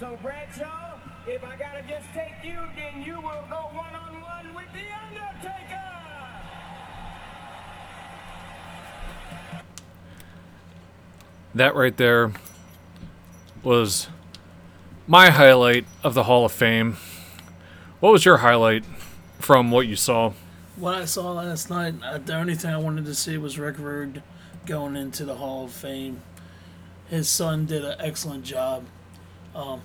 So, Bradshaw, if I gotta just take you, then you will go one on one with The Undertaker! That right there was my highlight of the Hall of Fame. What was your highlight from what you saw? What I saw last night, uh, the only thing I wanted to see was Rick Rude going into the Hall of Fame. His son did an excellent job um,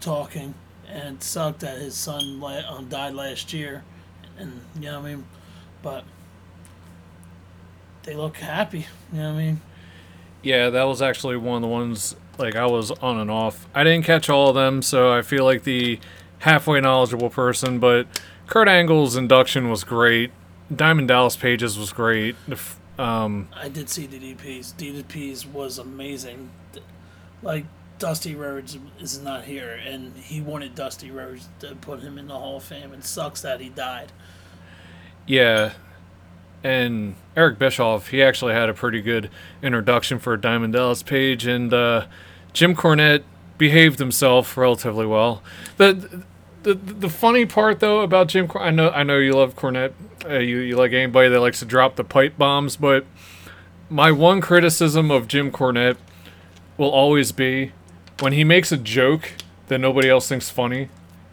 talking, and it sucked that his son la- um, died last year. And, you know what I mean? But they look happy, you know what I mean? Yeah, that was actually one of the ones like I was on and off. I didn't catch all of them, so I feel like the halfway knowledgeable person, but Kurt Angle's induction was great. Diamond Dallas Page's was great. Um, I did see DDP's. DDP's was amazing. Like Dusty Rhodes is not here, and he wanted Dusty Rhodes to put him in the Hall of Fame. and sucks that he died. yeah, and Eric Bischoff, he actually had a pretty good introduction for Diamond Dallas Page, and uh, Jim Cornette behaved himself relatively well. The the, the funny part though about Jim, I know I know you love Cornette, uh, you you like anybody that likes to drop the pipe bombs, but my one criticism of Jim Cornette will always be when he makes a joke that nobody else thinks funny,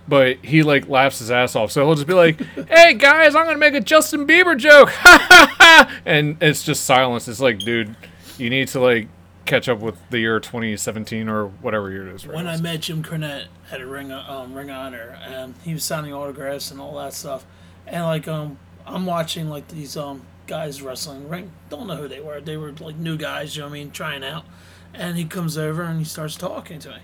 but he like laughs his ass off. So he'll just be like, "Hey guys, I'm gonna make a Justin Bieber joke," and it's just silence. It's like, dude, you need to like catch up with the year 2017 or whatever year it is. Right When now. I met Jim Cornette at a ring um, ring honor, and he was signing autographs and all that stuff, and like um I'm watching like these um guys wrestling ring don't know who they were they were like new guys you know what I mean trying out, and he comes over and he starts talking to me,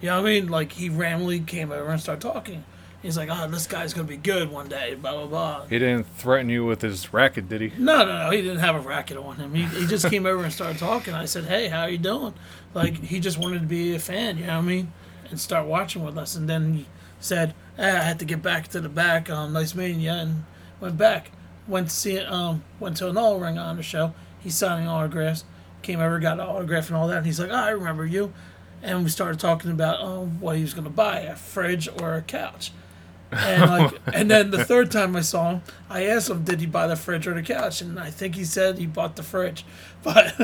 you know what I mean like he randomly came over and started talking. He's like, oh, this guy's gonna be good one day, blah blah blah. he didn't threaten you with his racket, did he? No, no, no. He didn't have a racket on him. He, he just came over and started talking. I said, "Hey, how are you doing?" Like he just wanted to be a fan, you know what I mean, and start watching with us. And then he said, eh, "I had to get back to the back. Um, nice meeting you." And went back. Went to see. Um, went to an all Ring of Honor show. He's signing autographs. Came over, got an autograph and all that. And he's like, oh, "I remember you." And we started talking about um, what he was going to buy: a fridge or a couch. And like, and then the third time I saw him, I asked him, "Did he buy the fridge or the couch?" And I think he said he bought the fridge. But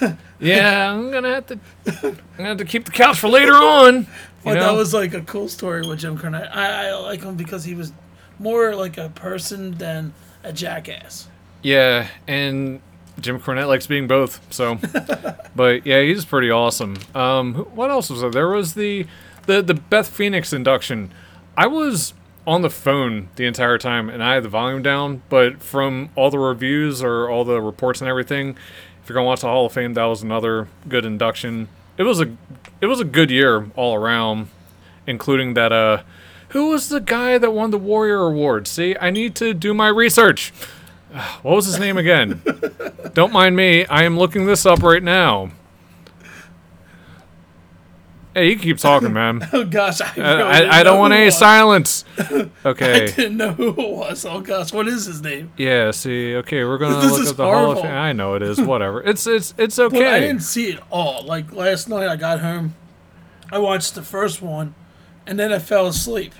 Yeah, I'm gonna have to. I'm gonna have to keep the couch for later on. But know? that was like a cool story with Jim Cornette. I, I like him because he was more like a person than a jackass. Yeah, and Jim Cornette likes being both. So, but yeah, he's pretty awesome. Um, what else was there? There was the the the Beth Phoenix induction. I was on the phone the entire time, and I had the volume down. But from all the reviews or all the reports and everything, if you're gonna watch the Hall of Fame, that was another good induction. It was a it was a good year all around, including that uh. Who was the guy that won the Warrior Award? See, I need to do my research. What was his name again? Don't mind me. I am looking this up right now. Hey, you keep talking, man. Oh gosh, I, I, I, I don't want any silence. Okay. I didn't know who it was. Oh gosh, what is his name? Yeah. See. Okay, we're gonna This look up the Hall of. Fame. I know it is. Whatever. It's it's it's But I didn't see it all. Like last night, I got home, I watched the first one, and then I fell asleep.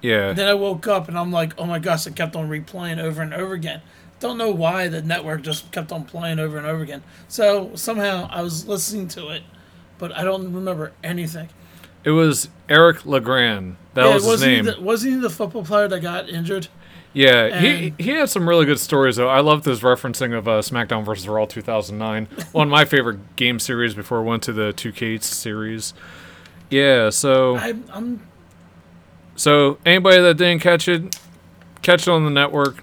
Yeah. Then I woke up and I'm like, oh my gosh, it kept on replaying over and over again. Don't know why the network just kept on playing over and over again. So somehow I was listening to it, but I don't remember anything. It was Eric LeGrand. That was his wasn't name. He the, wasn't he the football player that got injured? Yeah, he And- he had some really good stories though. I loved his referencing of uh, SmackDown vs. Raw 2009, one of my favorite game series before it went to the 2K series. Yeah, so I, I'm so anybody that didn't catch it, catch it on the network.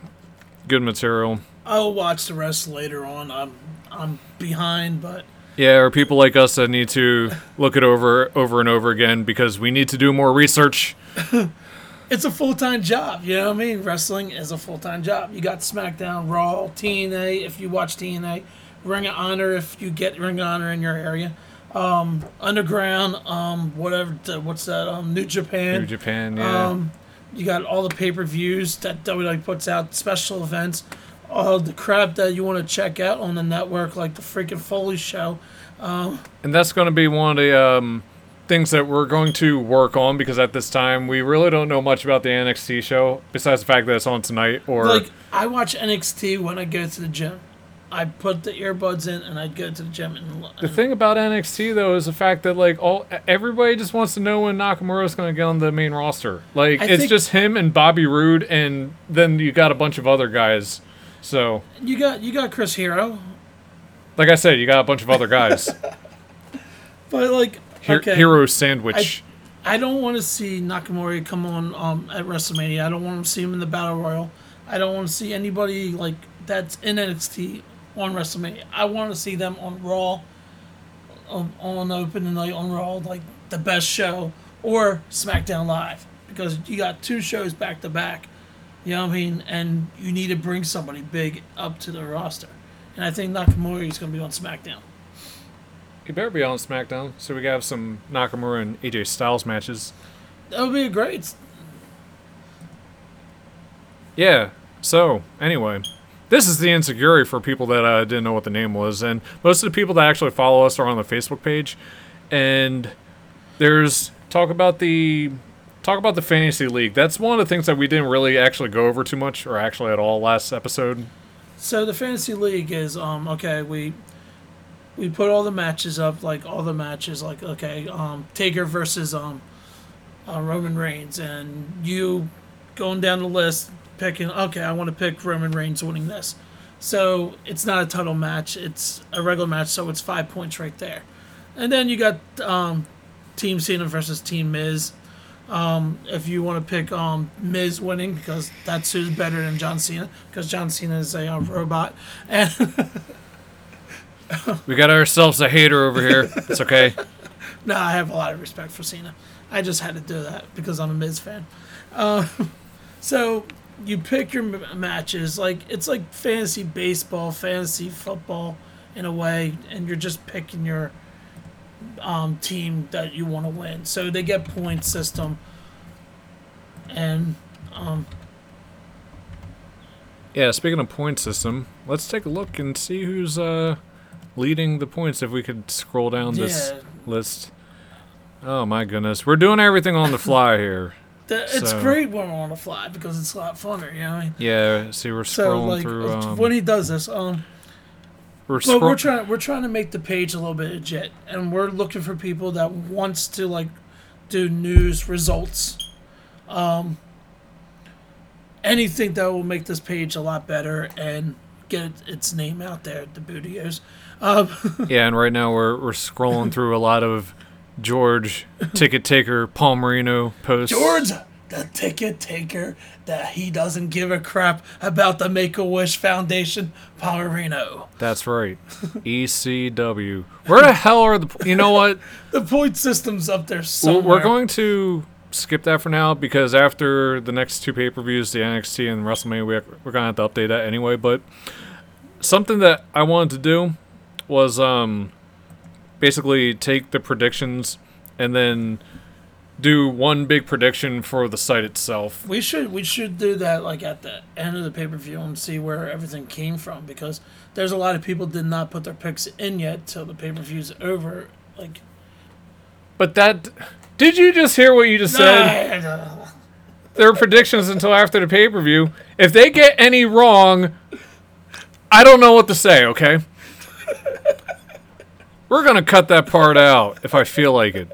Good material. I'll watch the rest later on. I'm I'm behind, but Yeah, or people like us that need to look it over over and over again because we need to do more research. it's a full time job. You know what I mean? Wrestling is a full time job. You got SmackDown, Raw, TNA. If you watch TNA, Ring of Honor. If you get Ring of Honor in your area, um, Underground, um, whatever. What's that? Um, New Japan. New Japan, yeah. Um, you got all the pay per views that WWE puts out, special events, all the crap that you want to check out on the network, like the freaking Foley show. and that's going to be one of the um, things that we're going to work on because at this time we really don't know much about the NXT show besides the fact that it's on tonight or Like I watch NXT when I go to the gym. I put the earbuds in and I'd go to the gym and the thing about NXT though is the fact that like all everybody just wants to know when Nakamura's going to get on the main roster. Like I it's just him and Bobby Roode and then you got a bunch of other guys. So, you got you got Chris Hero, like I said, you got a bunch of other guys. but like He- okay, Hero sandwich. I don't want to see Nakamura come on um, at WrestleMania. I don't want to see him in the Battle Royal. I don't want to see anybody like that's in NXT on WrestleMania. I want to see them on Raw, on, on opening night on Raw, like the best show, or SmackDown Live because you got two shows back to back. You know what I mean? And you need to bring somebody big up to the roster. And I think Nakamura is going to be on SmackDown. he better be on SmackDown so we can have some Nakamura and AJ Styles matches. That would be a great. Yeah. So anyway, this is the Enziguri for people that uh, didn't know what the name was, and most of the people that actually follow us are on the Facebook page, and there's talk about the talk about the fantasy league. That's one of the things that we didn't really actually go over too much, or actually at all last episode. So the fantasy league is um okay we we put all the matches up like all the matches like okay um Taker versus um uh, Roman Reigns and you going down the list picking okay I want to pick Roman Reigns winning this. So it's not a title match it's a regular match so it's five points right there. And then you got um Team Cena versus Team Miz. Um, if you want to pick um, Miz winning because that's who's better than John Cena because John Cena is a uh, robot. And We got ourselves a hater over here. It's okay. no I have a lot of respect for Cena. I just had to do that because I'm a Miz fan. Uh, so you pick your m- matches like it's like fantasy baseball fantasy football in a way and you're just picking your um, team that you want to win so they get point system and um, Yeah. Speaking of point system, let's take a look and see who's uh leading the points. If we could scroll down this Yeah. list. Oh my goodness, we're doing everything on the fly here. The, it's So- great when we're on the fly because it's a lot funner, you know what I mean? Yeah, see, we're So scrolling like through. Um, when he does this, um, we're but we're trying we're trying to make the page a little bit legit, and we're looking for people that wants to like do news results, um, anything that will make this page a lot better and get its name out there, the Bootios. Um, Yeah, and right now we're we're scrolling through a lot of George Ticket Taker Paul Marino posts. George, the ticket taker, that he doesn't give a crap about the Make a Wish Foundation, Powerino. That's right. ECW. Where the hell are the? You know what? The point system's up there somewhere. We're going to skip that for now because after the next two pay per views, the NXT and WrestleMania, we, we're going to have to update that anyway. But something that I wanted to do was um, basically take the predictions and then do one big prediction for the site itself. We should we should do that like at the end of the pay per view and see where everything came from because there's a lot of people did not put their picks in yet till the pay per view's over. Like But that. Did you just hear what you just said? There Their predictions until after the pay per view. If they get any wrong, I don't know what to say, okay? We're going to cut that part out if I feel like it.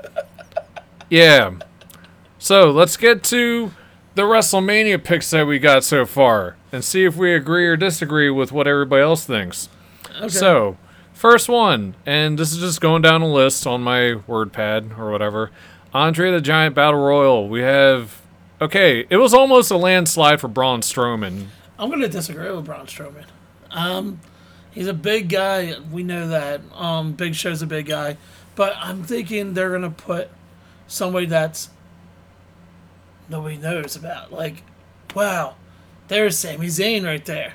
Yeah. So let's get to the WrestleMania picks that we got so far and see if we agree or disagree with what everybody else thinks. okay. So, first one, and this is just going down a list on my word pad or whatever. Andre the Giant Battle Royal. We have. Okay, it was almost a landslide for Braun Strowman. I'm gonna disagree with Braun Strowman. Um, he's a big guy. We know that. Um, Big Show's a big guy, but I'm thinking they're gonna put somebody that's nobody knows about. Like, wow, there's Sami Zayn right there.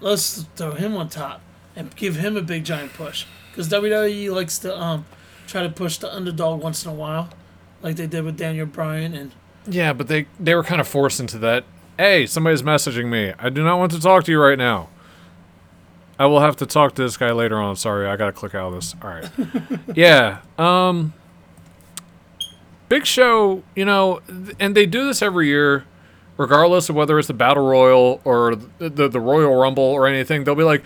Let's throw him on top and give him a big giant push because WWE likes to um try to push the underdog once in a while, like they did with Daniel Bryan and. Yeah, but they they were kind of forced into that. Hey, somebody's messaging me. I do not want to talk to you right now. I will have to talk to this guy later on. Sorry, I gotta click out of this. All right. yeah. Um. Big Show, you know, and they do this every year, regardless of whether it's the Battle Royal or the, the, the Royal Rumble or anything. They'll be like,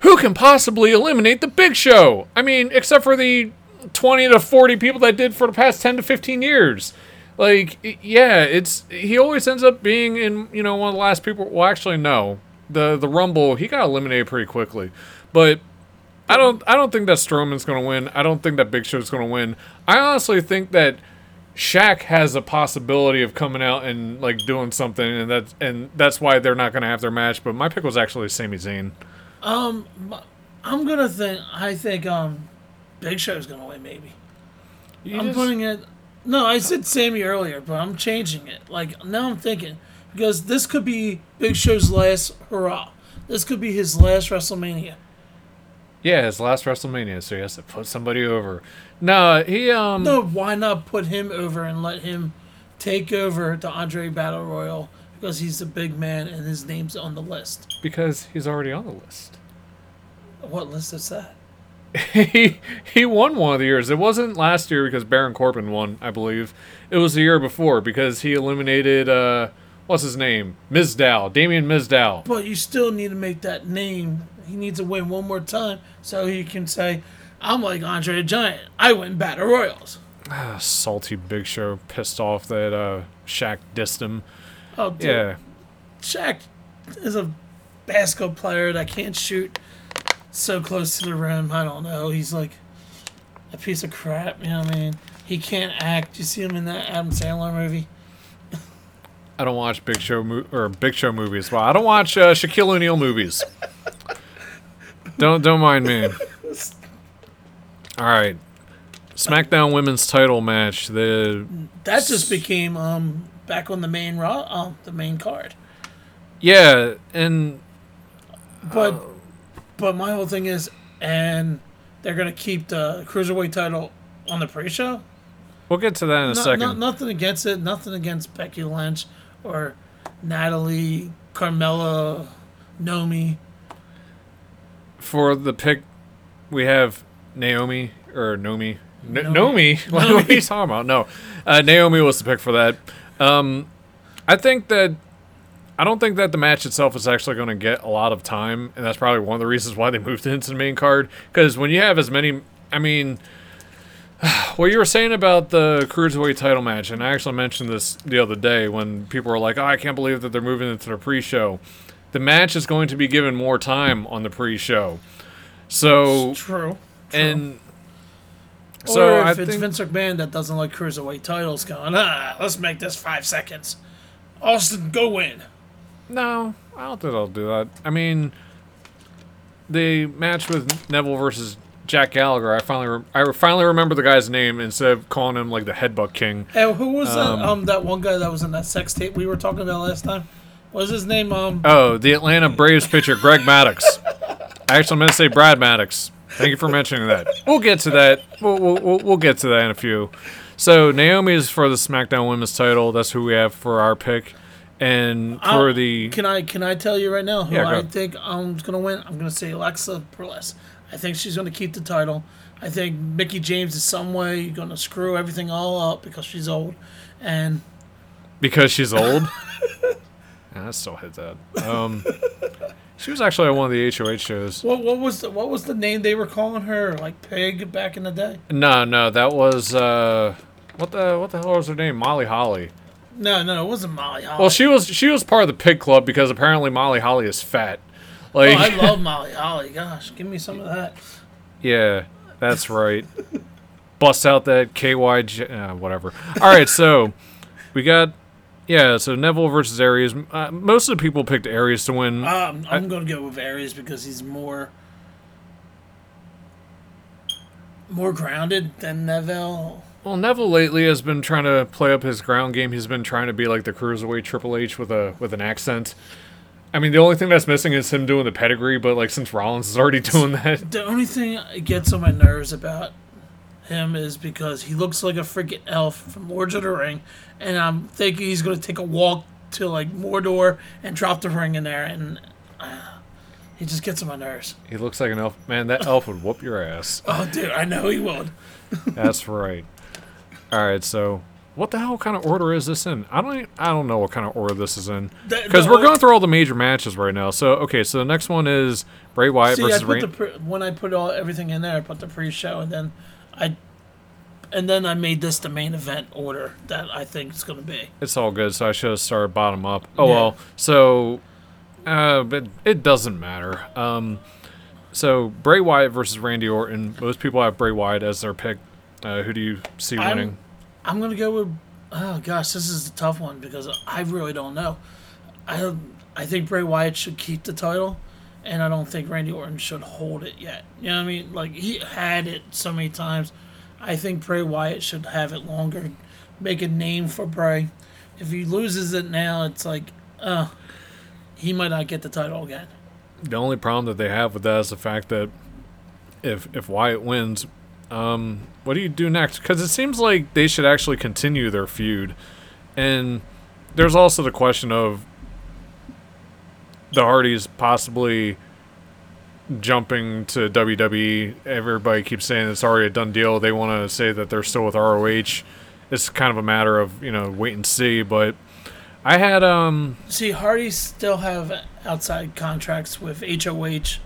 who can possibly eliminate the Big Show? I mean, except for the 20 to 40 people that did for the past 10 to 15 years. Like, yeah, it's he always ends up being in, you know, one of the last people. Well, actually, no, the the Rumble he got eliminated pretty quickly, but I don't I don't think that Strowman's going to win. I don't think that Big Show's going to win. I honestly think that Shaq has a possibility of coming out and like doing something, and that's and that's why they're not going to have their match. But my pick was actually Sami Zayn. Um, I'm gonna think. I think um, Big Show's gonna win. Maybe. You I'm just- putting it. No, I said Sammy earlier, but I'm changing it. Like now, I'm thinking because this could be Big Show's last hurrah. This could be his last WrestleMania. yeah, his last WrestleMania, so he has to put somebody over. No, he um No, why not put him over and let him take over the Andre Battle Royal because he's a big man and his name's on the list. because he's already on the list. What list is that? he he won one of the years. It wasn't last year because Baron Corbin won, I believe. It was the year before because he eliminated uh what's his name? Mizdow, Damien Mizdow. But you still need to make that name. He needs to win one more time so he can say, "I'm like Andre the Giant. I win Battle Royals." Ah, salty Big Show, pissed off that uh Shaq dissed him. Oh, dude. Yeah. Shaq is a basketball player that can't shoot so close to the rim. I don't know. He's like a piece of crap. You know what I mean? He can't act. You see him in that Adam Sandler movie? I don't watch Big Show mo- or Big Show movies. Well, I don't watch uh, Shaquille O'Neal movies. don't don't mind me. All right, SmackDown Women's Title match. The That just became um back on the main raw, um, the main card. yeah, and But but my whole thing is, and they're gonna keep the cruiserweight title on the pre-show. we'll get to that in a No, second. no, nothing against it. Nothing against Becky Lynch or Natalie, Carmella, Nomi. For the pick, we have Naomi or Nomi. N-. Nomi? Like, what are you talking about? No, uh, Naomi was the pick for that. Um, I think that I don't think that the match itself is actually going to get a lot of time, and that's probably one of the reasons why they moved it into the main card. Because when you have as many, I mean, what you were saying about the cruiserweight title match, and I actually mentioned this the other day when people were like, "Oh, I can't believe that they're moving into the pre-show." The match is going to be given more time on the pre-show, so True. and So so or if I it's think Vince McMahon that doesn't like cruiserweight titles, going ah, let's make this five seconds. Austin, go win. No, I don't think I'll do that. I mean, the match with Neville versus Jack Gallagher. I finally, re- I finally remember the guy's name instead of calling him like the Headbutt King. And who was that? Um, that one guy that was in that sex tape we were talking about last time. What was his name? Um, Oh, the Atlanta Braves pitcher Greg Maddux. Actually, I'm gonna say Brad Maddox. Thank you for mentioning that. We'll get to that. We'll, we'll, we'll, we'll get to that in a few. So Naomi is for the SmackDown Women's Title. That's who we have for our pick. And for I'll- the Can I can I tell you right now who Yeah. I think I'm gonna win? I'm gonna say Alexa Bliss. I think she's gonna keep the title. I think Mickie James is some way gonna screw everything all up because she's old, and because she's old. I still hit that. Um, she was actually on one of the HOH shows. what what was the what was the name they were calling her? Like Pig back in the day? No, no, that was uh, what the what the hell was her name? Molly Holly. No, no, it wasn't Molly Holly. Well, she was she was part of the pig club because apparently Molly Holly is fat. Oh, I love Molly Holly. Gosh, give me some of that. yeah, that's right. Bust out that KY, uh, whatever. All right, so we got yeah. So Neville versus Aries. Uh, most of the people picked Aries to win. Um, I'm gonna go with Aries because he's more more grounded than Neville. Well, Neville lately has been trying to play up his ground game. He's been trying to be like the cruiserweight Triple H with a with an accent. I mean, the only thing that's missing is him doing the pedigree. But like, since Rollins is already doing that, The only thing that gets on my nerves about him is because he looks like a freaking elf from Lords of the Ring, and I'm thinking he's gonna take a walk to like Mordor and drop the ring in there, and uh, he just gets on my nerves. he looks like an elf. Man, that elf would whoop your ass. Oh, dude, I know he would. That's right. All right, so what the hell kind of order is this in? I don't e- I don't know what kind of order this is in because we're going through all the major matches right now. So okay, so the next one is Bray Wyatt See, I versus put Rain. the pre- when I put all everything in there, I put the pre-show, and then I, and then I made this the main event order that I think it's gonna be. It's all good. So I should have started bottom up. Oh Yeah. well. So, uh, but it doesn't matter. Um, so Bray Wyatt versus Randy Orton. Most people have Bray Wyatt as their pick. Uh, who do you see winning? I'm gonna go with. Oh gosh, this is a tough one because I really don't know. I I think Bray Wyatt should keep the title, and I don't think Randy Orton should hold it yet. You know what I mean? Like he had it so many times. I think Bray Wyatt should have it longer, make a name for Bray. If he loses it now, it's like, uh, he might not get the title again. The only problem that they have with that is the fact that if if Wyatt wins, um, what do you do next? Because it seems like they should actually continue their feud, and there's also the question of the Hardys possibly jumping to WWE. Everybody keeps saying it's already a done deal. They want to say that they're still with ROH. It's kind of a matter of you know wait and see. But I had um See, Hardys still have outside contracts with ROH.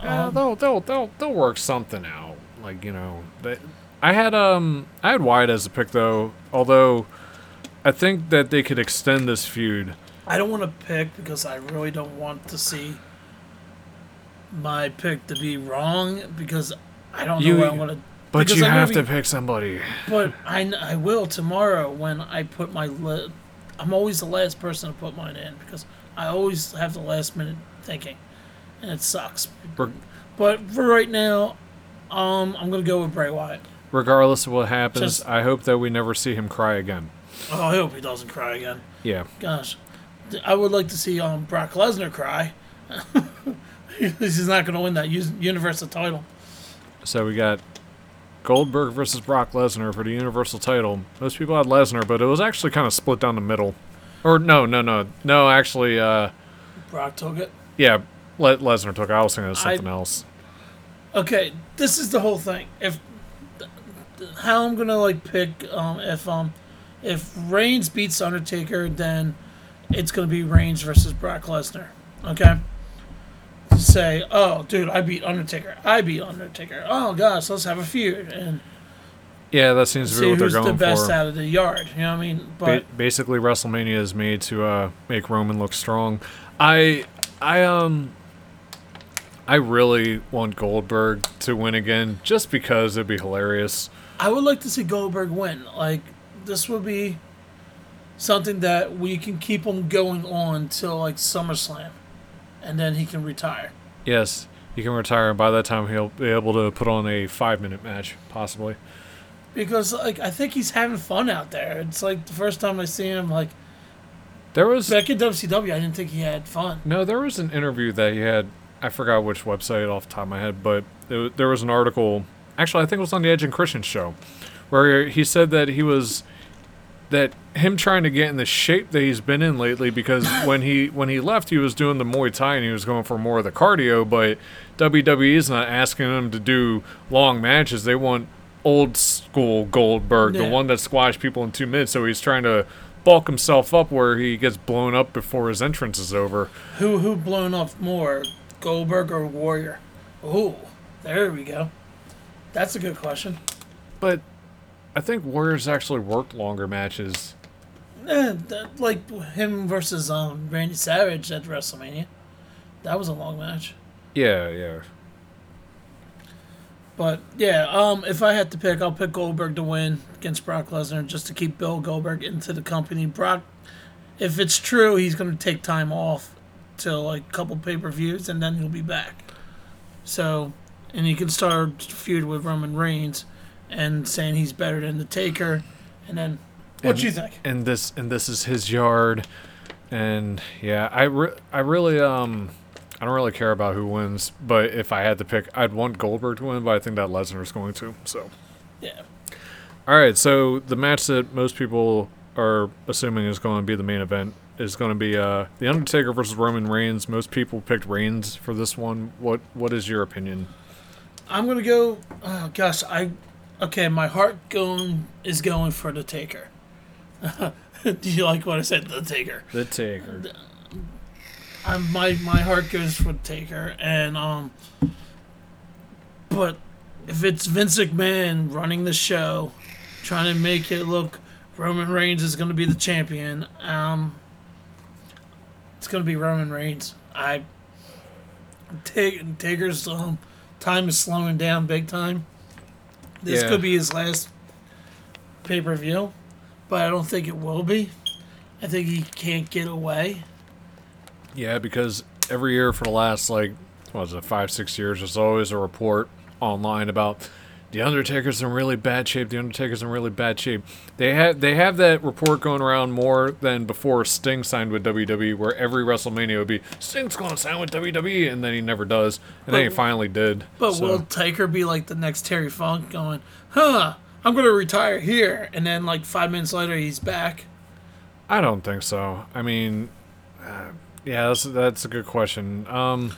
Um, they'll they'll they'll they'll work something out. Like you know, they, I had um I had Wyatt as a pick though. Although I think that they could extend this feud. I don't want to pick because I really don't want to see my pick to be wrong because I don't know You- what I'm gonna. But because you I'm have gonna pick somebody. But I, I will tomorrow when I put my. Li- I'm always the last person to put mine in because I always have the last minute thinking, and it sucks. But for right now, um, I'm gonna go with Bray Wyatt. Regardless of what happens, Just- I hope that we never see him cry again. Oh, I hope he doesn't cry again. Yeah. Gosh, I would like to see um Brock Lesnar cry. He's not going to win that us- Universal title. So we got Goldberg versus Brock Lesnar for the Universal title. Most people had Lesnar, but it was actually kind of split down the middle. Or no, no, no, no. Actually, uh, Brock took it. yeah, Le- Lesnar took. it. I was thinking of something else. Okay, this is the whole thing. If how I'm gonna like pick um if um if Reigns beats Undertaker, then it's gonna be Reigns versus Brock Lesnar. Okay. To say, oh, dude, I beat Undertaker. I beat Undertaker. Oh gosh, let's have a feud and Yeah, that seems to be what they're going who's the best for. out of the yard. You know what I mean? But Ba- basically, WrestleMania is made to uh, make Roman look strong. I, I um, I really want Goldberg to win again, just because it'd be hilarious. I would like to see Goldberg win. Like this would be something that we can keep him going on till like SummerSlam, and then he can retire. Yes, he can retire, and by that time he'll be able to put on a five-minute match, possibly. Because like I think he's having fun out there. It's like the first time I see him. Like There was back in WCW, I didn't think he had fun. no, there was an interview that he had. I forgot which website off the top of my head, but there, there was an article. Actually, I think it was on the Edge and Christian show, where he said that he was that him trying to get in the shape that he's been in lately because when he when he left he was doing the Muay Thai and he was going for more of the cardio but WWE is not asking him to do long matches. They want old school Goldberg the one that squashed people in 2 minutes. So he's trying to bulk himself up where he gets blown up before his entrance is over. Who who blown up more, Goldberg or Warrior? Ooh, there we go. That's a good question. but I think Warriors actually worked longer matches Eh, that, like him versus um Randy Savage at WrestleMania. That was a long match. yeah yeah But yeah, um, if I had to pick, I'll pick Goldberg to win against Brock Lesnar just to keep Bill Goldberg into the company. Brock, if it's true, he's going to take time off till like a couple pay per views, and then he'll be back. So, and he can start a feud with Roman Reigns, and saying he's better than the Taker, and then what do you think? and this and this is his yard and yeah i re- i really um i don't really care about who wins but if i had to pick i'd want goldberg to win but i think that lesnar's going to so Yeah, all right so the match that most people are assuming is going to be the main event is going to be uh the undertaker versus roman reigns most people picked reigns for this one what what is your opinion I'm gonna go. Oh gosh, I okay. My heart going is going for the Taker. Do you like what I said? The Taker. The Taker. I'm, my my heart goes for Taker, and um, but if it's Vince McMahon running the show, trying to make it look Roman Reigns is going to be the champion, um, it's going to be Roman Reigns. I take Taker's um time is slowing down big time. This Yeah. could be his last pay per view, but I don't think it will be. I think he can't get away. Yeah, because every year for the last like what was it, five, six years, there's always a report online about the Undertaker's in really bad shape. The Undertaker's in really bad shape. They have they have that report going around more than before Sting signed with WWE, where every WrestleMania would be Sting's going to sign with WWE, and then he never does, and then he finally did. But So- will Taker be like the next Terry Funk going, huh, I'm going to retire here. And then like five minutes later, he's back. I don't think so. I mean, uh, yeah, that's that's a good question. Um,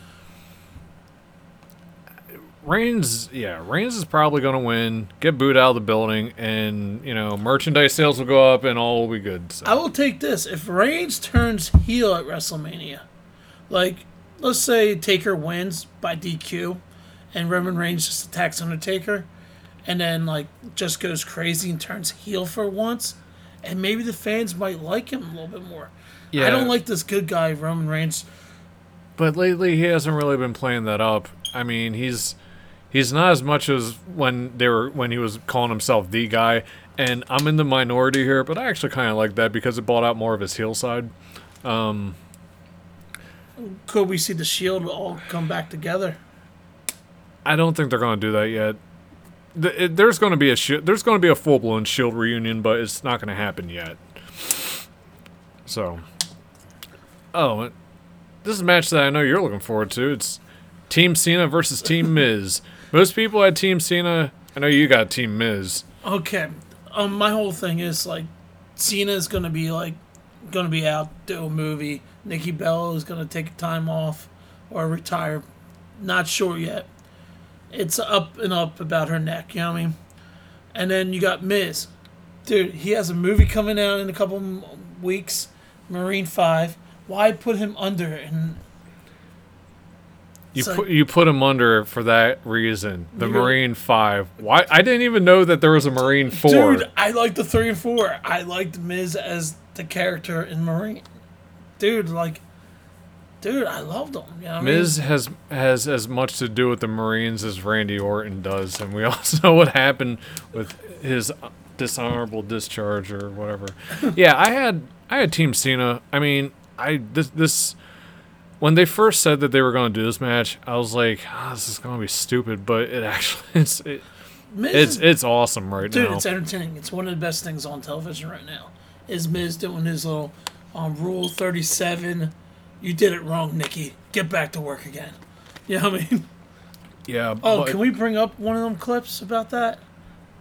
Reigns, yeah, Reigns is probably going to win, get booed out of the building, and you know, merchandise sales will go up, and all will be good. So. I will take this. If Reigns turns heel at WrestleMania, like, let's say Taker wins by DQ and Roman Reigns just attacks Undertaker and then, like, just goes crazy and turns heel for once, and maybe the fans might like him a little bit more. yeah, I don't like this good guy, Roman Reigns. but lately he hasn't really been playing that up. I mean, he's he's not as much as when they were when he was calling himself the guy. And I'm in the minority here, but I actually kind of like that because it brought out more of his heel side. Um, Could we see the Shield all come back together? I don't think they're going to do that yet. Th- it- There's going to be a shi there's going to be a full blown Shield reunion, but it's not going to happen yet. So, oh, this is a match that I know you're looking forward to. It's Team Cena versus Team Miz. Most people had Team Cena. I know you got Team Miz. Okay. Um, my whole thing is like, Cena's gonna be like, gonna be out do a movie. Nikki Bella is gonna take time off or retire. Not sure yet. It's up and up about her neck. You know what I mean? And then you got Miz, dude. He has a movie coming out in a couple weeks. Marine Five. Why put him under and You So- put you put him under for that reason. The Marine Five. Why? I didn't even know that there was a Marine Four. Dude, I liked the three and four. I liked Miz as the character in Marine. Dude, like, dude, I loved him. You know what I mean? Miz has has as much to do with the Marines as Randy Orton does, and we also know what happened with his dishonorable discharge or whatever. yeah, I had I had Team Cena. I mean, I this this when they first said that they were going to do this match, I was like, oh, this is going to be stupid, but it actually it's it, Miz it's is- it's awesome right dude, now. Dude, it's entertaining. It's one of the best things on television right now. Is Miz doing his little um, Rule Thirty Seven? You did it wrong, Nikki. Get back to work again. You know what I mean? yeah. Oh, but- can we bring up one of them clips about that?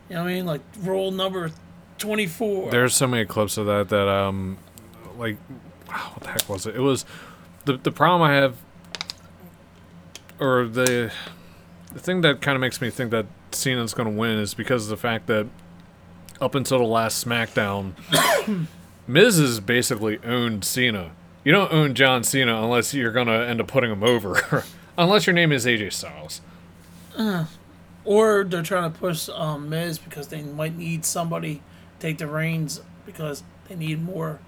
You know what I mean? Like rule number twenty four. There's so many clips of that that um, like, wow, what the heck was it? It was the the problem I have, or the the thing that kind of makes me think that Cena's going to win is because of the fact that up until the last SmackDown, Miz has basically owned Cena. You don't own John Cena unless you're going to end up putting him over, unless your name is AJ Styles. Or they're trying to push um, Miz because they might need somebody to take the reins because they need more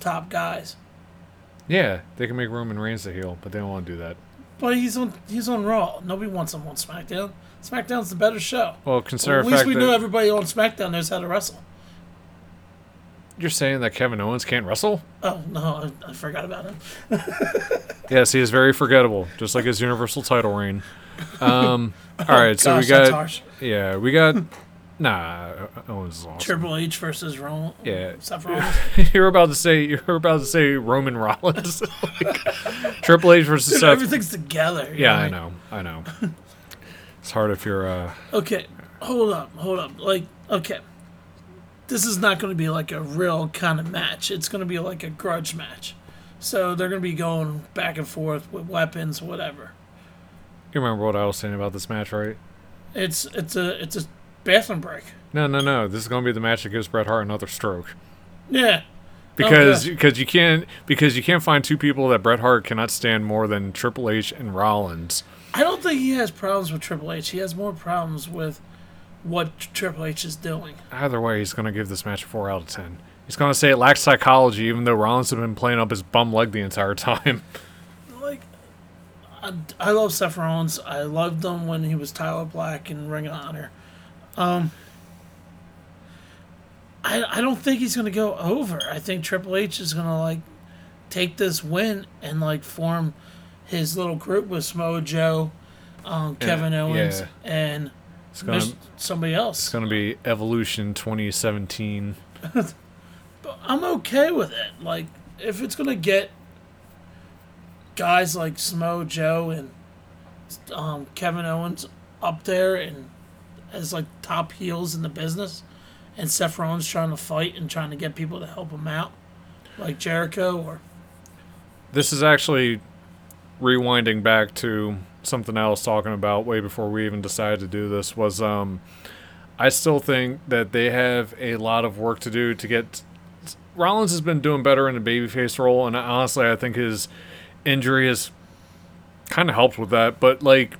top guys. Yeah, they can make Roman Reigns the heel, but they don't want to do that. But he's on he's on Raw. Nobody wants him on SmackDown. SmackDown's the better show. Well, consider At least we that know everybody on SmackDown knows how to wrestle. you're saying that Kevin Owens can't wrestle. Oh no, I, I forgot about him. Yes, he is very forgettable, just like his Universal title reign. Um, all right, so we Gosh, that's got harsh. yeah, we got nah. Owens is awesome. Triple H versus Roman. Yeah. Seth Rollins. you're about to say you're about to say Roman Rollins, Like, Triple H versus Dude, Seth. everything's together. Yeah, I know, I know. It's hard if you're uh, Okay, hold up, hold up. Like, okay, this is not going to be like a real kind of match. It's going to be like a grudge match. So they're going to be going back and forth with weapons, whatever. you remember what I was saying about this match, right? It's it's a it's a bathroom break. No, no, no. This is gonna be the match that gives Bret Hart another stroke. Yeah. because oh, Okay. because you can't because you can't find two people that Bret Hart cannot stand more than Triple H and Rollins. I don't think he has problems with Triple H. He has more problems with what Triple H is doing. Either way, he's going to give this match a four out of ten. He's going to say it lacks psychology, even though Rollins has been playing up his bum leg the entire time. Like, I, I love Seth Rollins. I loved him when he was Tyler Black in Ring of Honor. Um, I I don't think he's gonna go over. I think Triple H is gonna like take this win and like form his little group with Samoa Joe, um, Kevin Yeah, Owens, yeah. and mis- to somebody else. it's going to be Evolution 2017. but I'm okay with it. Like, if it's gonna get guys like Samoa Joe and um, Kevin Owens up there and as like top heels in the business, and Seth Rollins trying to fight and trying to get people to help him out, like Jericho or This is actually rewinding back to something I was talking about way before we even decided to do this was um I still think that they have a lot of work to do to get Rollins has been doing better in the babyface role and honestly I think his injury has kind of helped with that but like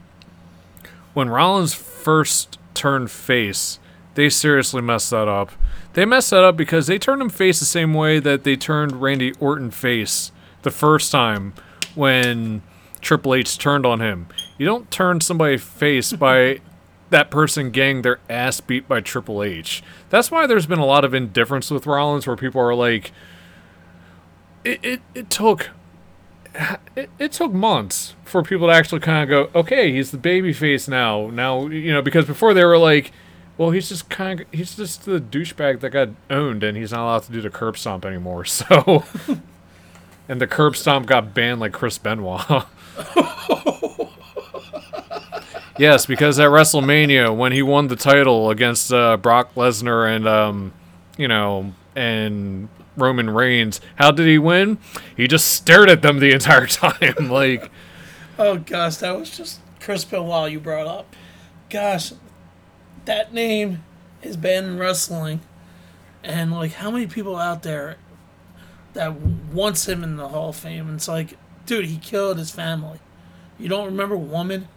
when Rollins first turned face they seriously messed that up. They messed that up because they turned him face the same way that they turned Randy Orton face the first time when Triple H turned on him. You don't turn somebody face by that person getting their ass beat by Triple H. That's why there's been a lot of indifference with Rollins where people are like it it, it took it, it took months for people to actually kind of go, okay, he's the baby face now. Now, you know, because before they were like, well, he's just kind of, he's just the douchebag that got owned and he's not allowed to do the curb stomp anymore. So, and the curb stomp got banned like Chris Benoit. yes, because at WrestleMania, when he won the title against uh, Brock Lesnar and, um, you know, and Roman Reigns, how did he win? He just stared at them the entire time. like, oh gosh, that was just Chris Benoit you brought up. Gosh, that name is banned in wrestling, and like how many people out there that wants him in the Hall of Fame? And it's like, dude, he killed his family. You don't remember Woman?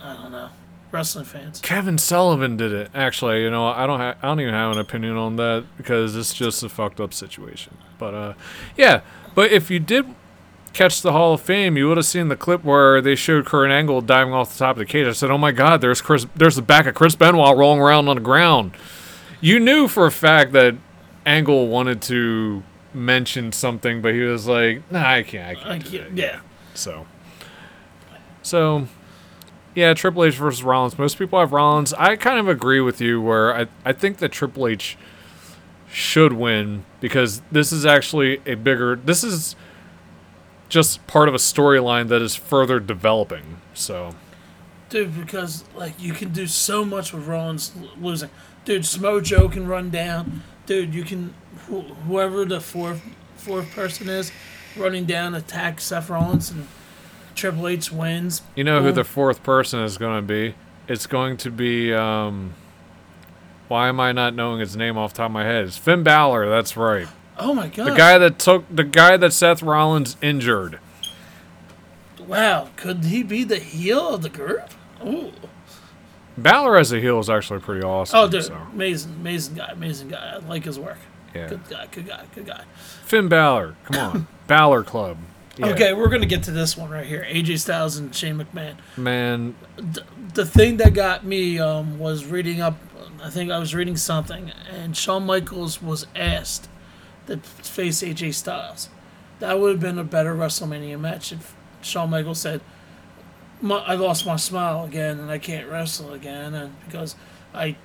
I don't know. Wrestling fans. Kevin Sullivan did it. Actually, you know, I don't ha- I don't even have an opinion on that because it's just a fucked up situation. But uh yeah, but if you did catch the Hall of Fame, you would have seen the clip where they showed Kurt Angle diving off the top of the cage. I said, "Oh my god, there's Chris there's the back of Chris Benoit rolling around on the ground." You knew for a fact that Angle wanted to mention something, but he was like, "Nah, I can't. I can't." I can't, that." yeah. So, so yeah, Triple H versus Rollins. Most people have Rollins. I kind of agree with you where I, I think that Triple H should win because this is actually a bigger. This is just part of a storyline that is further developing. So, Dude, because like you can do so much with Rollins losing. Dude, Samoa Joe can run down. Dude, you can wh- whoever the fourth fourth person is running down attack Seth Rollins and Triple H wins. you know who the fourth person is going to be? It's going to be. Um, why am I not knowing his name off the top of my head? It's Finn Balor. That's right. Oh my god. The guy that took the guy that Seth Rollins injured. Wow, could he be the heel of the group? Ooh. Balor as a heel is actually pretty awesome. Oh, dude, so, amazing, amazing guy, amazing guy. I like his work. yeah. Good guy, good guy, good guy. Finn Balor, come on, Balor Club. Yeah. Okay, we're gonna get to this one right here. AJ Styles and Shane McMahon. man. the thing that got me um, was reading up. I think I was reading something, and Shawn Michaels was asked to face AJ Styles. That would have been a better WrestleMania match if Shawn Michaels said, my, "I lost my smile again, and I can't wrestle again, and because I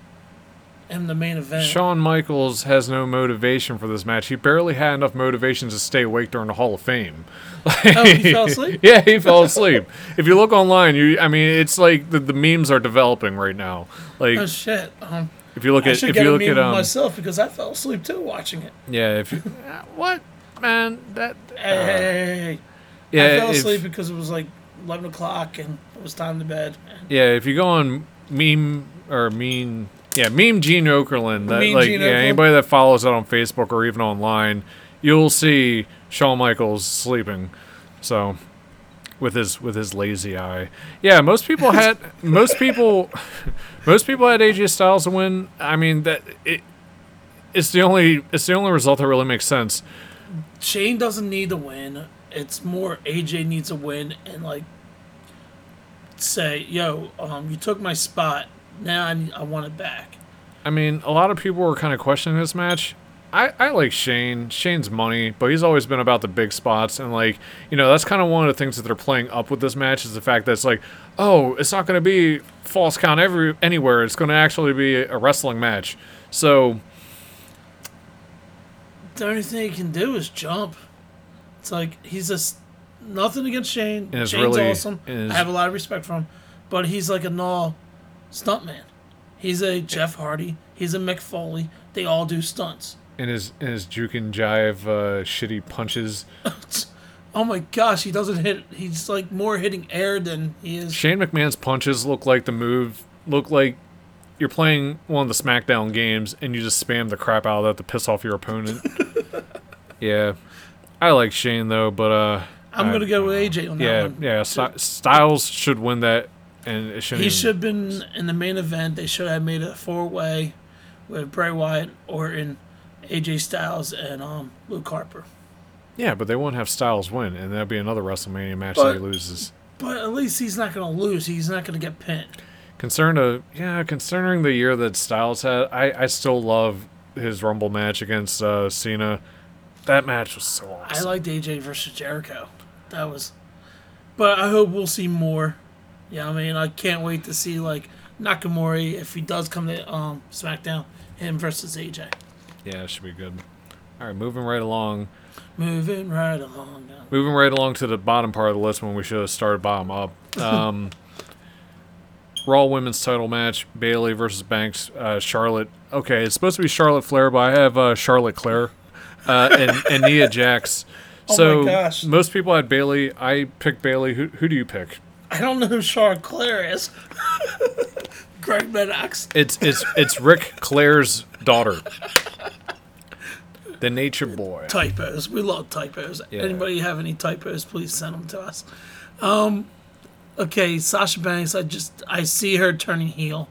am the main event." Shawn Michaels has no motivation for this match. He barely had enough motivation to stay awake during the Hall of Fame. oh, he fell asleep. yeah, he fell asleep. if you look online, you I mean, it's like the, the memes are developing right now. Like Oh shit! Um, if you look I at if you look at um myself because I fell asleep too watching it. yeah, if you, uh, what man that Hey, hey, hey, hey, yeah I fell if- asleep because it was like eleven o'clock and it was time to bed. Yeah, if you go on meme or mean Yeah, meme Gene Okerlund. That, like, Gene yeah, Okerlund? anybody that follows it on Facebook or even online, you'll see Shawn Michaels sleeping. So, with his with his lazy eye. Yeah, most people had most people most people had AJ Styles to win. I mean that it. It's the only it's the only result that really makes sense. Shane doesn't need to win. It's more AJ needs a win and like say, "Yo, um, you took my spot. Now I, I want it back." I mean, a lot of people were kind of questioning this match. I, I like Shane. Shane's money, but he's always been about the big spots. And, like, you know, that's kind of one of the things that they're playing up with this match is the fact that it's like, oh, it's not going to be false count every anywhere. It's going to actually be a wrestling match. So, The only thing he can do is jump. It's like he's just nothing against Shane. Shane's really- awesome. I have a lot of respect for him, but he's like a null stuntman. He's a Jeff Hardy. He's a Mick Foley. They all do stunts. And his, in his juke and jive uh, shitty punches, Oh my gosh, he doesn't hit. He's like more hitting air than he is. Shane McMahon's punches look like the move, look like you're playing one of the SmackDown games and you just spam the crap out of that to piss off your opponent. yeah. I like Shane though, but uh I'm I- gonna go with AJ on that yeah, one. yeah, Sty- Styles should win that and it shouldn't He should have been in the main event. They should have made a four way with Bray Wyatt or in AJ Styles and um, Luke Harper. Yeah, but they won't have Styles win and that'll be another WrestleMania match that he loses. But at least he's not going to lose. He's not going to get pinned. Concerned of yeah, considering the year that Styles had, I, I still love his Rumble match against uh, Cena. That match was so awesome. I liked AJ versus Jericho. That was. But I hope we'll see more. Yeah, I mean, I can't wait to see like Nakamura if he does come to um, SmackDown, him versus AJ. yeah, it should be good. All right, moving right along. Moving right along now. Moving right along to the bottom part of the list when we should have started bottom up. Um, Raw Women's Title match: Bayley versus Banks. Uh, Charlotte. Okay, it's supposed to be Charlotte Flair, but I have uh, Charlotte Clair uh, and, and Nia Jax. Oh my So gosh. most people had Bayley. I picked Bayley. Who who do you pick? I don't know who Charlotte Clair is. Greg Maddux. It's it's it's Rick Claire's daughter, the Nature Boy. typos. We love typos. Yeah. Anybody have any typos? Please send them to us. Um, okay, Sasha Banks. I just I see her turning heel.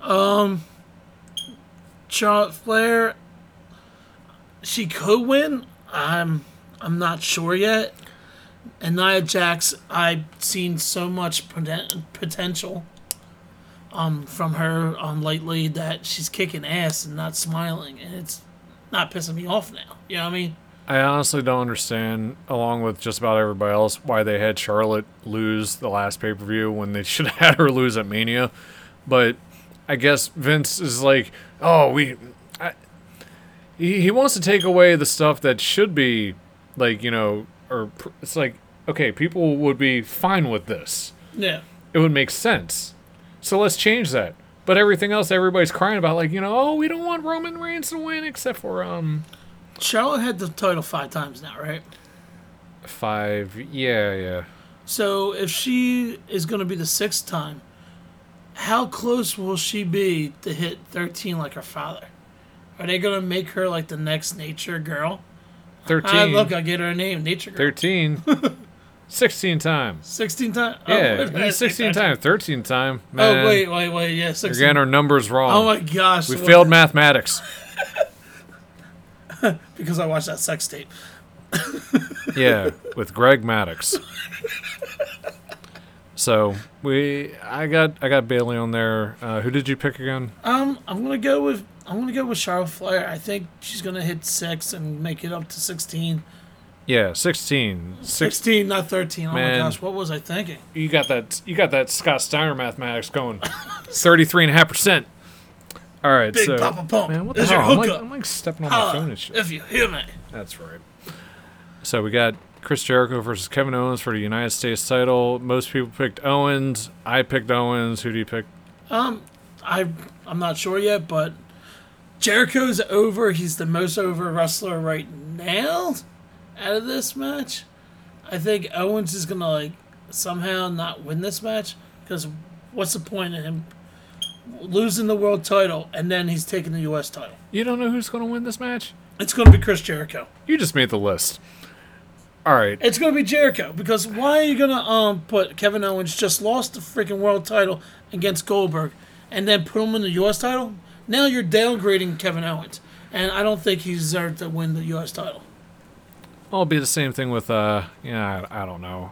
Um, Charlotte Flair. She could win. I'm I'm not sure yet. And Nia Jax, I've seen so much poten- potential um, from her um, lately that she's kicking ass and not smiling, and it's not pissing me off now. You know what I mean? I honestly don't understand, along with just about everybody else, why they had Charlotte lose the last pay per view when they should have had her lose at Mania. But I guess Vince is like, oh, we. I, he, he wants to take away the stuff that should be, like, you know, or pr- it's like, okay, people would be fine with this. Yeah. It would make sense. So let's change that. But everything else, everybody's crying about, like, you know, oh, we don't want Roman Reigns to win except for, um, Charlotte had the title five times now, right? five. Yeah, yeah. So if she is going to be the sixth time, how close will she be to hit 13 like her father? Are they going to make her like the next nature girl? 13. Ah, look, I get her name, Nature Girl. 13. 16 times. 16 times? Yeah, he's 16 times. 13 time. Man, Oh, wait, wait, wait. Yeah, You're getting our numbers wrong. Oh my gosh. we what- failed mathematics. Because I watched that sex tape. Yeah, with Greg Maddux. So we, I got, I got Bayley on there. Uh, who did you pick again? Um, I'm gonna go with I'm gonna go with Charlotte Flair. I think she's gonna hit six and make it up to 16. Yeah, 16. Six, 16, not 13. Oh Man. my gosh, what was I thinking? you got that, you got that Scott Steiner mathematics going. 33 and a half percent. All right, Big so Papa Pump. man, what the Is hell? I'm like. I'm like stepping on my phone and shit. if you hear me. That's right. So we got Chris Jericho versus Kevin Owens for the United States title. Most people picked Owens. I picked Owens. Who do you pick? Um, I I'm not sure yet, but Jericho's over. He's the most over wrestler right now out of this match. I think Owens is gonna like somehow not win this match because what's the point of him losing the world title, and then he's taking the U.S. title. You don't know who's going to win this match? It's going to be Chris Jericho. You just made the list. All right. It's going to be Jericho because why are you going to um put Kevin Owens just lost the freaking world title against Goldberg, and then put him in the U.S. title? Now you're downgrading Kevin Owens, and I don't think he deserved to win the U.S. title. I'll be the same thing with uh yeah I, I don't know.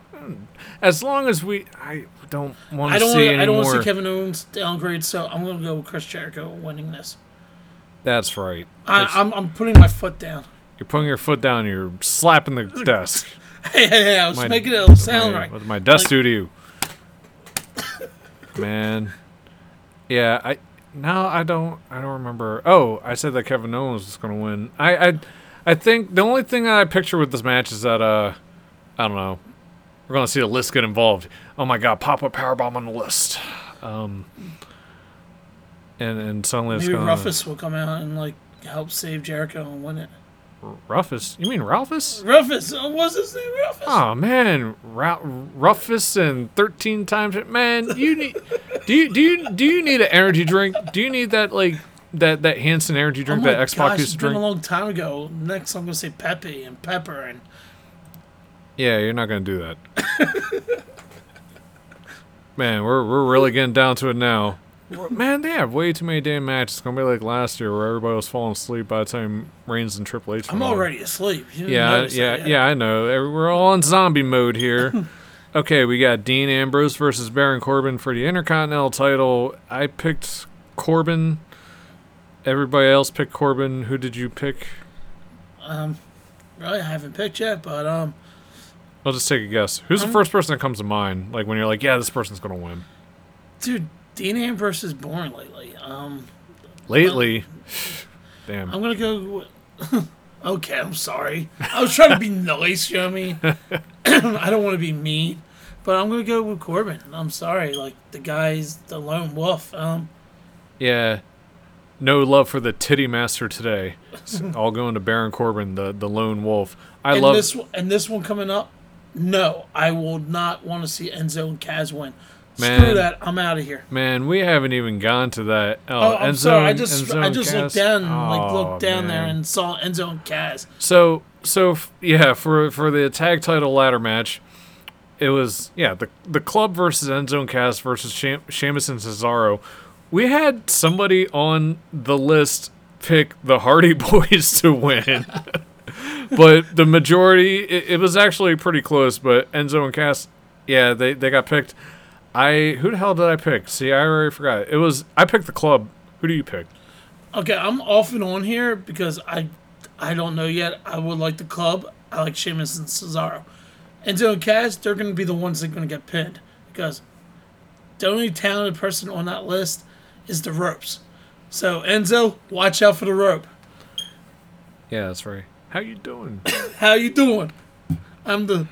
As long as we I don't want to see Wanna, any I don't want to see Kevin Owens downgrade, so I'm going to go with Chris Jericho winning this. That's right. I, I'm, I'm putting my foot down. You're putting your foot down. You're slapping the desk. Hey, hey, hey! I was My- making it sound my, right. With my desk Like- due to you. Man. Yeah, I now I don't I don't remember. Oh, I said that Kevin Owens was going to win. I I I think the only thing I picture with this match is that uh I don't know. We're going to see the list get involved. Oh my god, pop up powerbomb on the list. Um and and suddenly it's Maybe going Rufus will come out and like help save Jericho and win it. Rufus. You mean Ralphus? Rufus, uh, what's his name? Rufus. Oh man, Ra- Rufus and thirteen times man, you need do you do you do you need an energy drink? Do you need that like that that Hanson energy oh drink my that X gosh, it's used to been a long time ago. Next, I'm gonna say Pepe and Pepper and Yeah, you're not gonna do that. man, we're we're really getting down to it now. Man, they have way too many damn matches. It's gonna be like last year where everybody was falling asleep by the time Reigns and Triple H. I'm on. already asleep. You Yeah, yeah, that yet. yeah. I know. We're all in zombie mode here. okay, we got Dean Ambrose versus Baron Corbin for the Intercontinental title. I picked Corbin. Everybody else picked Corbin. Who did you pick? Um, really, I haven't picked yet, but um, I'll just take a guess. Who's the Um, first person that comes to mind? Like when you're like, yeah, this person's gonna win. dude, Dean Ambrose is boring lately. Um, Lately, damn. I'm gonna go. Okay, I'm sorry. I was trying to be nice. You know what I mean? I don't want to be mean, but I'm gonna go with Corbin. I'm sorry. Like the guy's the lone wolf. Um, Yeah. No love for the titty master today. It's all going to Baron Corbin, the the lone wolf. I and love. this one- and this one coming up. No, I will not want to see Enzo and Cass win. Man. Screw that. I'm out of here. Man, we haven't even gone to that. Oh, Oh, I'm Enzo sorry. I just I just Cass? looked down, like looked down there and saw Enzo and Cass. So, so f- yeah, for for the tag title ladder match, it was yeah the the club versus Enzo and Cass versus Sham- Sheamus and Cesaro. We had somebody on the list pick the Hardy Boys to win. but the majority, it, it was actually pretty close. But Enzo and Cass, yeah, they, they got picked. I who the hell did I pick? See, I already forgot. It was I picked the club. Who do you pick? Okay, I'm off and on here because I I don't know yet. I would like the club. I like Sheamus and Cesaro. Enzo and Cass, they're going to be the ones that are going to get pinned because the only talented person on that list is the ropes. So Enzo, watch out for the rope. Yeah, that's right. How you doing? How you doing? I'm the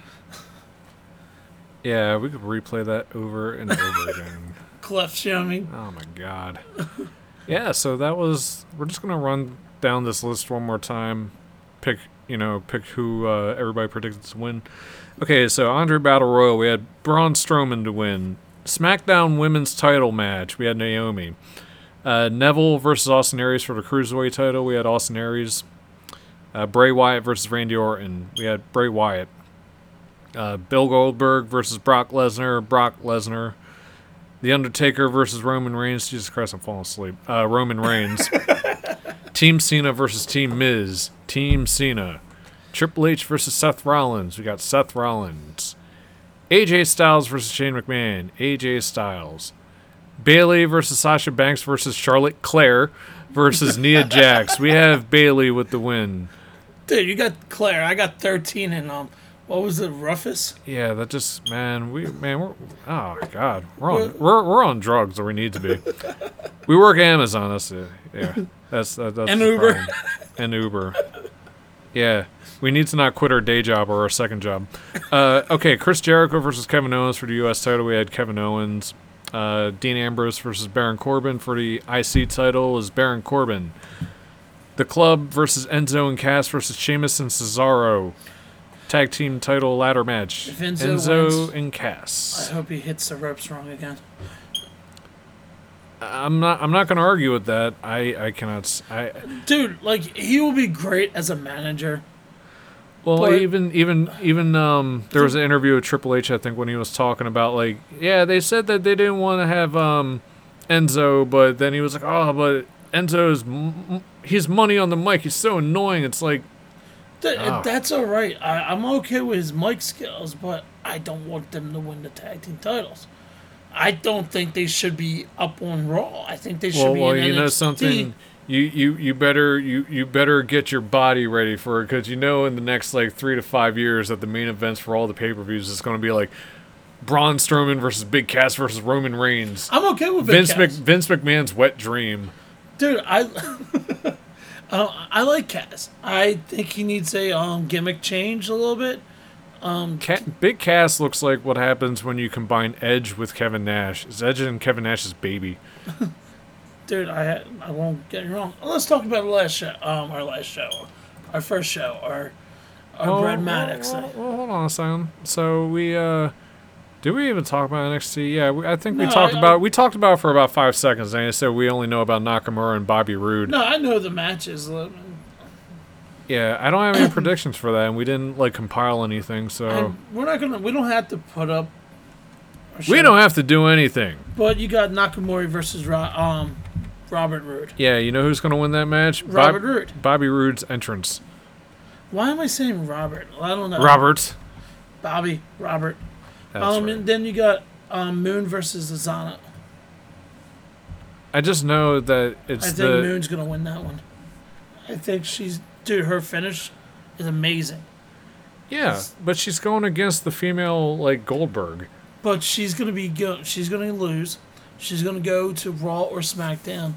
yeah, we could replay that over and over again. cleft. You know what I mean? Oh my god. Yeah, so that was. We're just gonna run down this list one more time. Pick, you know, pick who uh, everybody predicted to win. Okay, so Andre Battle Royal, we had Braun Strowman to win. SmackDown Women's Title match, we had Naomi. Uh, Neville versus Austin Aries for the Cruiserweight title, we had Austin Aries. Uh, Bray Wyatt versus Randy Orton, we had Bray Wyatt. Uh, Bill Goldberg versus Brock Lesnar, Brock Lesnar. The Undertaker versus Roman Reigns. Jesus Christ, I'm falling asleep. Uh, Roman Reigns. Team Cena versus Team Miz. Team Cena. Triple H versus Seth Rollins. We got Seth Rollins. AJ Styles versus Shane McMahon. AJ Styles. Bayley versus Sasha Banks versus Charlotte Clair versus Nia Jax. We have Bayley with the win. Dude, you got Claire. I got 13 and um, what was it, Rufus? Yeah, that just man, we man, we're oh god, we're on we're, we're on drugs or we need to be. We work Amazon. That's it. Yeah, that's that, that's And Uber. problem. and Uber. Yeah, we need to not quit our day job or our second job. Uh, okay, Chris Jericho versus Kevin Owens for the U.S. title. We had Kevin Owens. Uh, Dean Ambrose versus Baron Corbin for the IC title is Baron Corbin. The Club versus Enzo and Cass versus Sheamus and Cesaro. Tag team title ladder match. If Enzo Enzo wins- and Cass. I hope he hits the ropes wrong again. I'm not. I'm not going to argue with that. I. I cannot. I. Dude, like he will be great as a manager. Well, But- even even even um, there was an interview with Triple H. I think when he was talking about like, yeah, they said that they didn't want to have um, Enzo, but then he was like, oh, but Enzo's m- m- he's money on the mic. He's so annoying. It's like, Th- Oh. That's all right. I, I'm okay with his mic skills, but I don't want them to win the tag team titles. I don't think they should be up on Raw. I think they should well, be well, in you know NXT. something. You, you, you better you, you better get your body ready for it because you know in the next like three to five years that the main events for all the pay per views is going to be like Braun Strowman versus Big Cass versus Roman Reigns. I'm okay with Vince Mc, Vince McMahon's wet dream. Dude, I uh, I like Cass. I think he needs a um, gimmick change a little bit. Ca- Big Cass looks like what happens when you combine Edge with Kevin Nash. It's Edge and Kevin Nash's baby. Dude, I I won't get you wrong. Let's talk about the last show. Um, our last show, our first show, our our Brad Maddox. Well, well, hold on a second. So we uh, did we even talk about NXT? Yeah, we, I think we talked I- about we talked about it for about five seconds. And I said we only know about Nakamura and Bobby Roode. No, I know the matches. Yeah, I don't have any predictions for that, and we didn't like compile anything, so we're not gonna. We don't have to put up. we don't have to do anything. But you got Nakamura versus Ro- um Robert Roode. Yeah, you know who's gonna win that match? Bob- Robert Roode. Bobby Roode's entrance. Why am I saying Robert? I don't know. Robert. Bobby. Robert. That's um, right. and then you got um, Moon versus Azana. I just know that it's. I think the Moon's gonna win that one. I think she's dude. Her finish is amazing, yeah, but she's going against the female like Goldberg. but she's gonna be go. She's gonna lose. She's gonna go to Raw or SmackDown,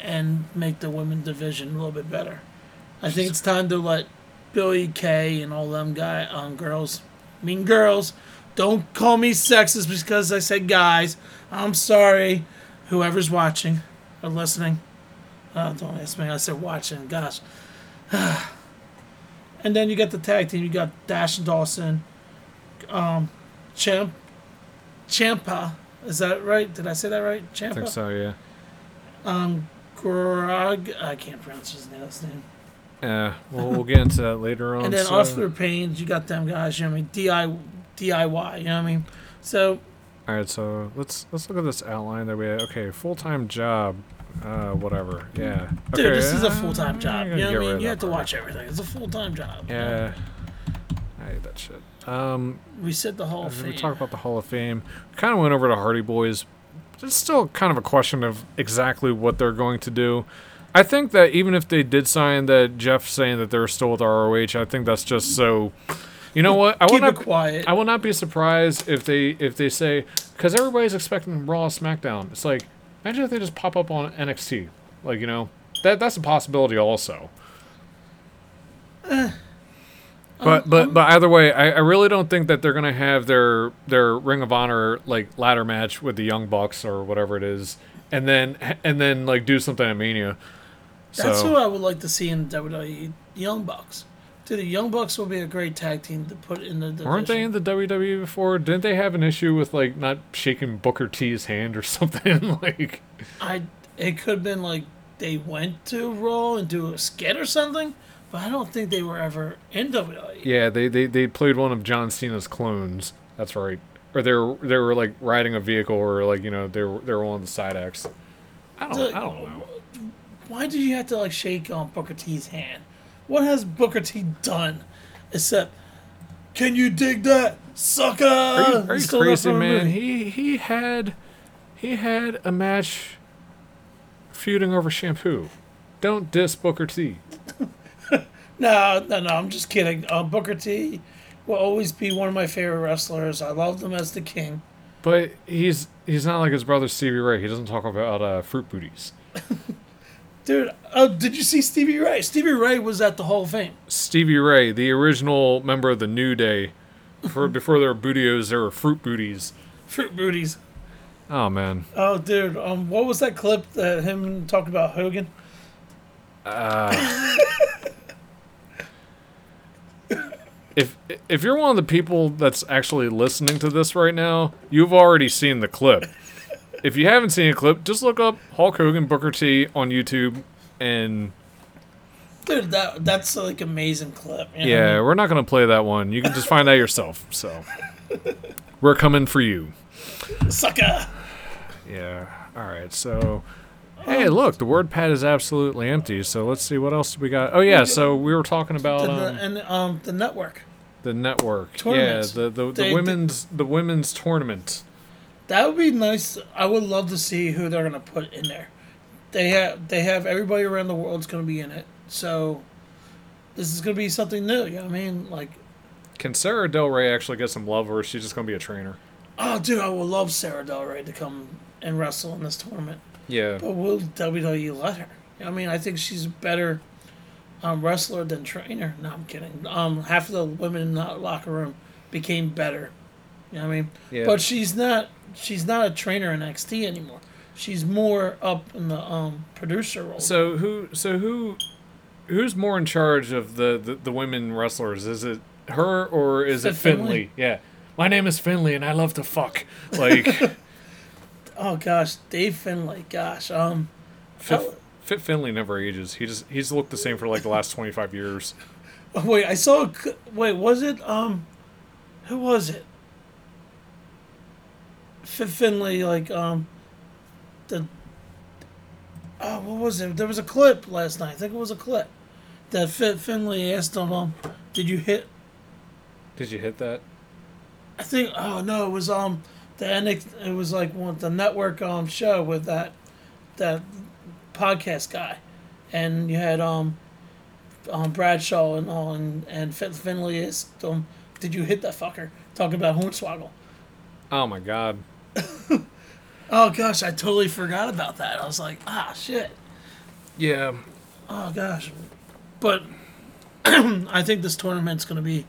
and make the women division a little bit better. I think it's time to let Billie Kay and all them guy um girls, mean girls. Don't call me sexist because I said guys. I'm sorry, whoever's watching or listening. Uh, don't ask me. I said watching. Gosh. and then you got the tag team. You got Dash and Dawson, um, Champ, Ciampa. Is that right? Did I say that right? Ciampa. I think so, yeah. Um, Grog. I can't pronounce his last name. Yeah, well, we'll get into that later on. And then so- Arthur Payne. You got them guys. You know what I mean? Di DIY. You know what I mean? So All right, so let's let's look at this outline that we had. Okay, full time job, uh, whatever. Yeah. dude, okay, this is a uh, full time job. You know what I mean? You have to part. watch everything. It's a full time job. Yeah. I hate that shit. Um, We said the Hall of we Fame. talked about the Hall of Fame. We kind of went over to Hardy Boys. It's still kind of a question of exactly what they're going to do. I think that even if they did sign that Jeff saying that they're still with ROH, I think that's just so. You know what? I will not. quiet. I will not be surprised if they if they say because everybody's expecting Raw, SmackDown. It's like imagine if they just pop up on NXT. Like you know that that's a possibility also. Eh. But um, but um, but either way, I, I really don't think that they're gonna have their their Ring of Honor like ladder match with the Young Bucks or whatever it is, and then and then like do something at Mania. That's so who I would like to see in WWE. Young Bucks. Dude, the Young Bucks will be a great tag team to put in the division. weren't they in the WWE before? Didn't they have an issue with like not shaking Booker T's hand or something? like I. It could have been like they went to Raw and do a skit or something, but I don't think they were ever in. WWE. yeah, they they they played one of John Cena's clones. That's right. Or they were they were like riding a vehicle or like you know they were they were on the side X. I don't I don't know. Why did you have to like shake on Booker T's hand? What has Booker T done except can you dig that sucker? Are you, are you crazy, man? He he had he had a match feuding over shampoo. Don't diss Booker T. No, no, no. I'm just kidding. Uh, Booker T will always be one of my favorite wrestlers. I loved him as the king. But he's he's not like his brother Stevie Ray. He doesn't talk about uh, fruit booties. Dude, uh, did you see Stevie Ray? Stevie Ray was at the Hall of Fame. Stevie Ray, the original member of the New Day, for before there were bootios, there were fruit booties. Fruit booties. Oh man, Oh, dude. Um, what was that clip that him talking about Hogan? if if you're one of the people that's actually listening to this right now, you've already seen the clip. If you haven't seen a clip, just look up Hulk Hogan Booker T on YouTube, and Dude, that that's like amazing clip. you know yeah, we're not gonna play that one. You can just find that yourself. So we're coming for you. sucker. Yeah. All right. So, hey, look, the word pad is absolutely empty. So let's see what else we got. Oh yeah. So we were talking about The, um, and um the network. the network. Tournaments. Yeah. The the, the They- women's the women's tournament. That would be nice. I would love to see who they're gonna put in there. They have they have everybody around the world's gonna be in it. So this is gonna be something new. You know what I mean? Like, Can Sarah Del Rey actually get some love, or is she just gonna be a trainer? oh, dude, I would love Sarah Del Rey to come and wrestle in this tournament. Yeah. But will WWE let her? I mean, I think she's a better um, wrestler than trainer. No, I'm kidding. Um, half of the women in that locker room became better. You know what I mean? Yeah. But she's not. She's not a trainer in NXT anymore. She's more up in the um, producer role. So who? So who? Who's more in charge of the, the, the women wrestlers? Is it her or is Is it it Finlay? Finlay? Yeah. My name is Finlay and I love to fuck. Like oh gosh, Dave Finlay, Gosh, um, Fit, Oh. Fit Finlay never ages. He just he's looked the same for like the last twenty five years. oh, wait, I saw. A, wait, was it um, who was it? Fit Finlay, like um, the. Oh, what was it? There was a clip last night. I think it was a clip that Fit Finlay asked him, um, "Did you hit Did you hit that? I think oh no, it was um the NX, it was like one the network um show with that that podcast guy, and you had um um Bradshaw and all and and Fin- Finlay is um did you hit that fucker talking about Hornswoggle? Oh my god. Oh gosh, I totally forgot about that. I was like ah shit. Yeah. Oh gosh, but I think this tournament's going to be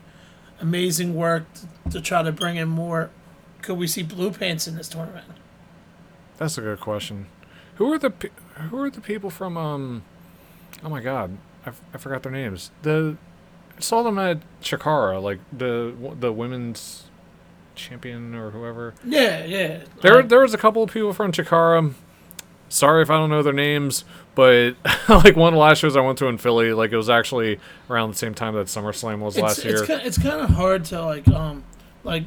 amazing work to, to try to bring in more. Could we see blue pants in this tournament? That's a good question. Who are the who are the people from um Oh my god. I, f- I forgot their names. The I saw them at Chikara, like the the women's champion or whoever. Yeah, yeah. There, Uh, there was a couple of people from Chikara. Sorry if I don't know their names, but like one of the last shows I went to in Philly, like it was actually around the same time that SummerSlam was it's, last it's year. Kind it's kind of hard to like um like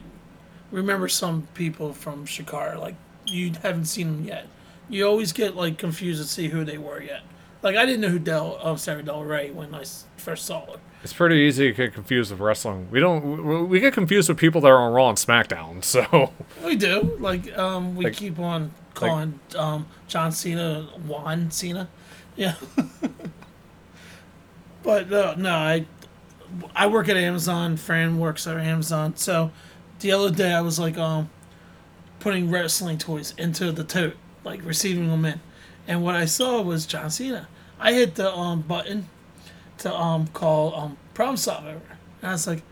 remember some people from Chikara like you haven't seen them yet. You always get like confused to see who they were yet. Like I didn't know who Del uh, Sarah Del Rey when I first saw her. It's pretty easy to get confused with wrestling. We don't, we, we get confused with people that are on Raw and SmackDown. So We do like um we Like- keep on calling um John Cena Juan Cena, yeah. but no, no, I I work at Amazon. Fran works at Amazon. So the other day I was like um putting wrestling toys into the tote, like receiving them in, and what I saw was John Cena. I hit the um button to um call um problem solver, and I was like,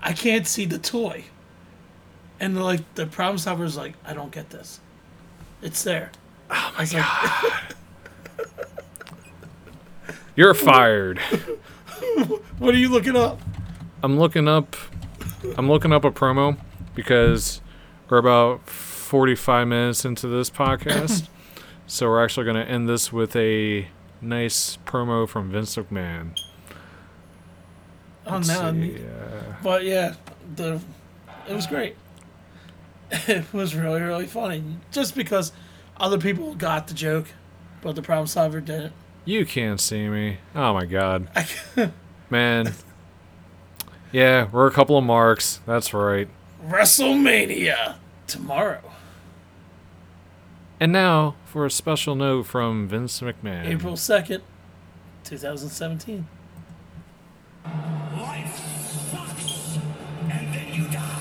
I can't see the toy. And like the problem solver was like, I don't get this. It's there. Oh my god! you're fired. what are you looking up? I'm looking up, I'm looking up a promo because we're about 45 minutes into this podcast. so we're actually going to end this with a nice promo from Vince McMahon. Oh Let's no! see, uh, But yeah, the it was great. It was really really funny, just because other people got the joke, but the problem solver didn't. you can't see me. Oh my god. Man. Yeah, we're a couple of marks. That's right. WrestleMania tomorrow, And now for a special note from Vince McMahon. April second, two thousand seventeen. Life sucks, and then you die.